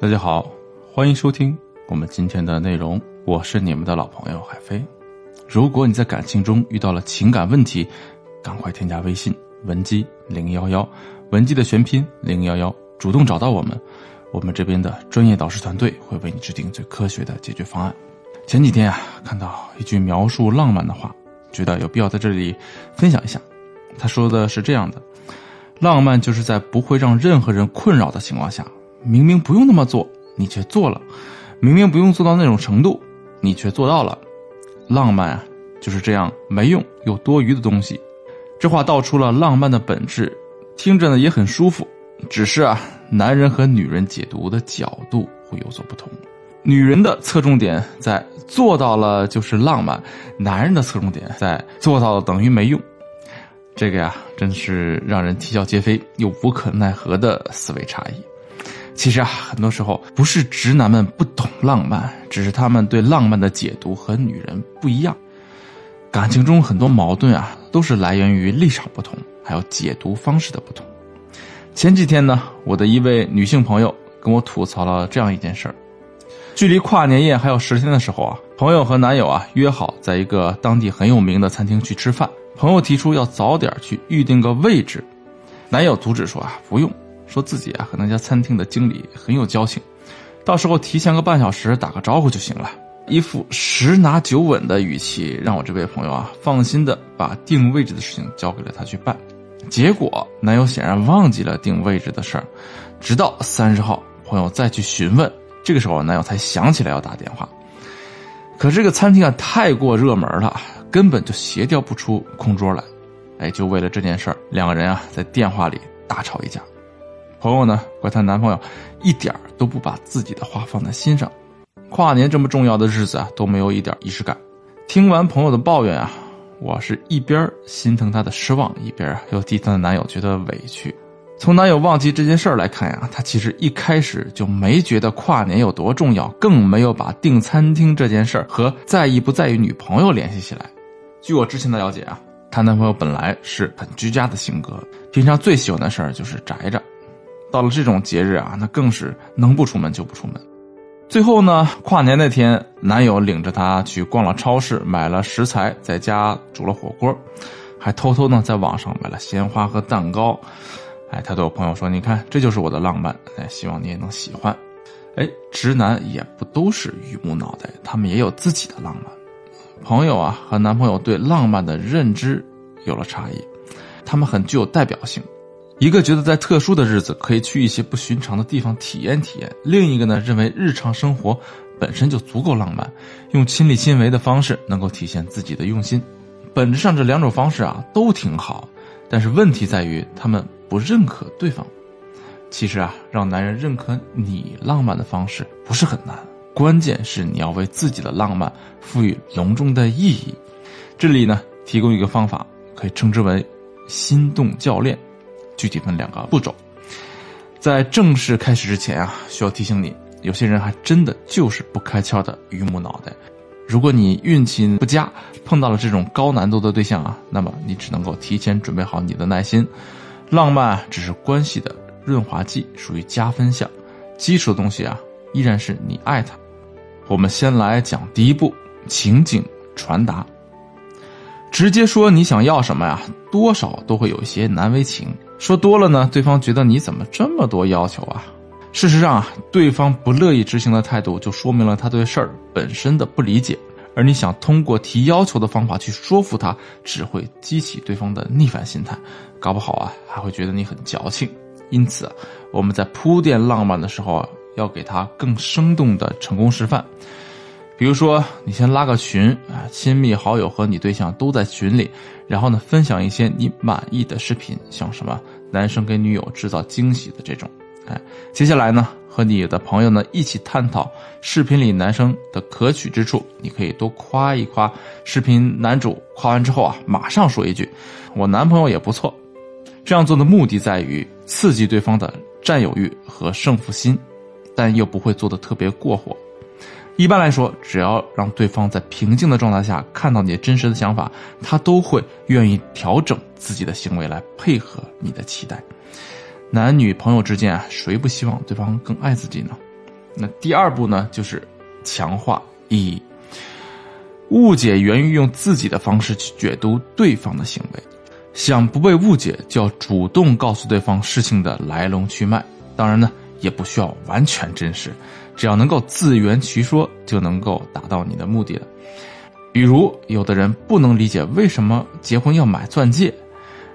大家好，欢迎收听我们今天的内容，我是你们的老朋友海飞。如果你在感情中遇到了情感问题，赶快添加微信文姬零幺幺，文姬的全拼零幺幺，主动找到我们，我们这边的专业导师团队会为你制定最科学的解决方案。前几天啊，看到一句描述浪漫的话，觉得有必要在这里分享一下。他说的是这样的：浪漫就是在不会让任何人困扰的情况下，明明不用那么做，你却做了；明明不用做到那种程度，你却做到了。浪漫啊，就是这样没用又多余的东西。这话道出了浪漫的本质，听着呢也很舒服。只是啊，男人和女人解读的角度会有所不同。女人的侧重点在做到了就是浪漫，男人的侧重点在做到了等于没用。这个呀，真是让人啼笑皆非又无可奈何的思维差异。其实啊，很多时候不是直男们不懂浪漫，只是他们对浪漫的解读和女人不一样。感情中很多矛盾啊，都是来源于立场不同，还有解读方式的不同。前几天呢，我的一位女性朋友跟我吐槽了这样一件事儿：距离跨年夜还有十天的时候啊，朋友和男友啊约好在一个当地很有名的餐厅去吃饭。朋友提出要早点去预定个位置，男友阻止说啊不用，说自己啊和那家餐厅的经理很有交情，到时候提前个半小时打个招呼就行了。一副十拿九稳的语气，让我这位朋友啊放心的把定位置的事情交给了他去办。结果男友显然忘记了定位置的事儿，直到三十号朋友再去询问，这个时候男友才想起来要打电话。可这个餐厅啊太过热门了。根本就协调不出空桌来，哎，就为了这件事儿，两个人啊在电话里大吵一架。朋友呢怪她男朋友一点都不把自己的话放在心上，跨年这么重要的日子啊都没有一点仪式感。听完朋友的抱怨啊，我是一边心疼她的失望，一边又替她的男友觉得委屈。从男友忘记这件事儿来看呀，他其实一开始就没觉得跨年有多重要，更没有把订餐厅这件事儿和在意不在意女朋友联系起来。据我之前的了解啊，她男朋友本来是很居家的性格，平常最喜欢的事儿就是宅着，到了这种节日啊，那更是能不出门就不出门。最后呢，跨年那天，男友领着她去逛了超市，买了食材，在家煮了火锅，还偷偷呢在网上买了鲜花和蛋糕。哎，他对我朋友说：“你看，这就是我的浪漫。哎，希望你也能喜欢。哎，直男也不都是榆木脑袋，他们也有自己的浪漫。”朋友啊和男朋友对浪漫的认知有了差异，他们很具有代表性。一个觉得在特殊的日子可以去一些不寻常的地方体验体验，另一个呢认为日常生活本身就足够浪漫，用亲力亲为的方式能够体现自己的用心。本质上这两种方式啊都挺好，但是问题在于他们不认可对方。其实啊，让男人认可你浪漫的方式不是很难。关键是你要为自己的浪漫赋予隆重的意义。这里呢，提供一个方法，可以称之为“心动教练”。具体分两个步骤。在正式开始之前啊，需要提醒你，有些人还真的就是不开窍的榆木脑袋。如果你运气不佳，碰到了这种高难度的对象啊，那么你只能够提前准备好你的耐心。浪漫只是关系的润滑剂，属于加分项。基础的东西啊，依然是你爱他。我们先来讲第一步，情景传达。直接说你想要什么呀，多少都会有一些难为情。说多了呢，对方觉得你怎么这么多要求啊？事实上啊，对方不乐意执行的态度，就说明了他对事儿本身的不理解。而你想通过提要求的方法去说服他，只会激起对方的逆反心态，搞不好啊，还会觉得你很矫情。因此，我们在铺垫浪漫的时候啊。要给他更生动的成功示范，比如说，你先拉个群啊，亲密好友和你对象都在群里，然后呢，分享一些你满意的视频，像什么男生给女友制造惊喜的这种，哎，接下来呢，和你的朋友呢一起探讨视频里男生的可取之处，你可以多夸一夸视频男主，夸完之后啊，马上说一句，我男朋友也不错，这样做的目的在于刺激对方的占有欲和胜负心。但又不会做的特别过火。一般来说，只要让对方在平静的状态下看到你真实的想法，他都会愿意调整自己的行为来配合你的期待。男女朋友之间啊，谁不希望对方更爱自己呢？那第二步呢，就是强化意义。误解源于用自己的方式去解读对方的行为，想不被误解，就要主动告诉对方事情的来龙去脉。当然呢，也不需要完全真实，只要能够自圆其说，就能够达到你的目的了。比如，有的人不能理解为什么结婚要买钻戒，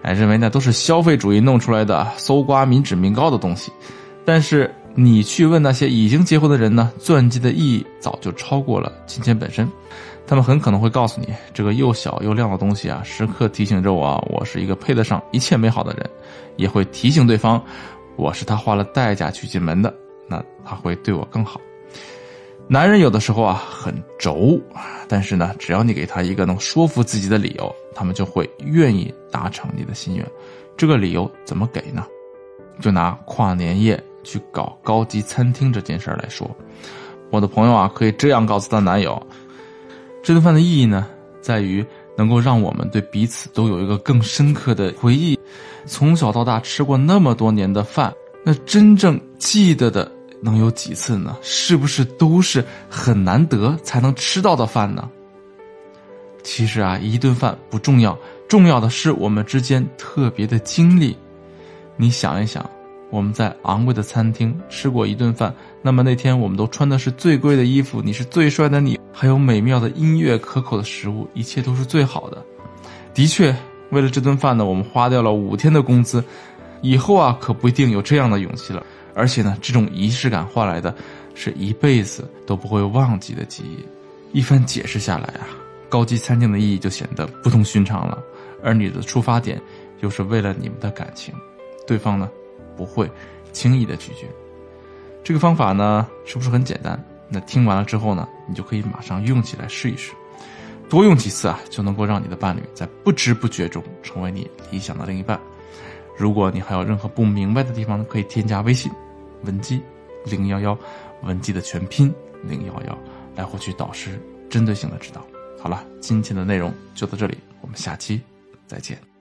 哎，认为那都是消费主义弄出来的搜刮民脂民膏的东西。但是你去问那些已经结婚的人呢，钻戒的意义早就超过了金钱本身。他们很可能会告诉你，这个又小又亮的东西啊，时刻提醒着我，我是一个配得上一切美好的人，也会提醒对方，我是他花了代价娶进门的，那他会对我更好。男人有的时候啊很轴，但是呢，只要你给他一个能说服自己的理由，他们就会愿意达成你的心愿。这个理由怎么给呢？就拿跨年夜去搞高级餐厅这件事来说，我的朋友啊可以这样告诉她男友。这顿饭的意义呢，在于能够让我们对彼此都有一个更深刻的回忆。从小到大吃过那么多年的饭，那真正记得的能有几次呢？是不是都是很难得才能吃到的饭呢？其实啊，一顿饭不重要，重要的是我们之间特别的经历。你想一想。我们在昂贵的餐厅吃过一顿饭，那么那天我们都穿的是最贵的衣服，你是最帅的你，还有美妙的音乐、可口的食物，一切都是最好的。的确，为了这顿饭呢，我们花掉了五天的工资，以后啊可不一定有这样的勇气了。而且呢，这种仪式感换来的，是一辈子都不会忘记的记忆。一番解释下来啊，高级餐厅的意义就显得不同寻常了，而你的出发点又是为了你们的感情，对方呢？不会轻易的拒绝，这个方法呢是不是很简单？那听完了之后呢，你就可以马上用起来试一试，多用几次啊，就能够让你的伴侣在不知不觉中成为你理想的另一半。如果你还有任何不明白的地方呢，可以添加微信文姬零幺幺，文姬的全拼零幺幺，来获取导师针对性的指导。好了，今天的内容就到这里，我们下期再见。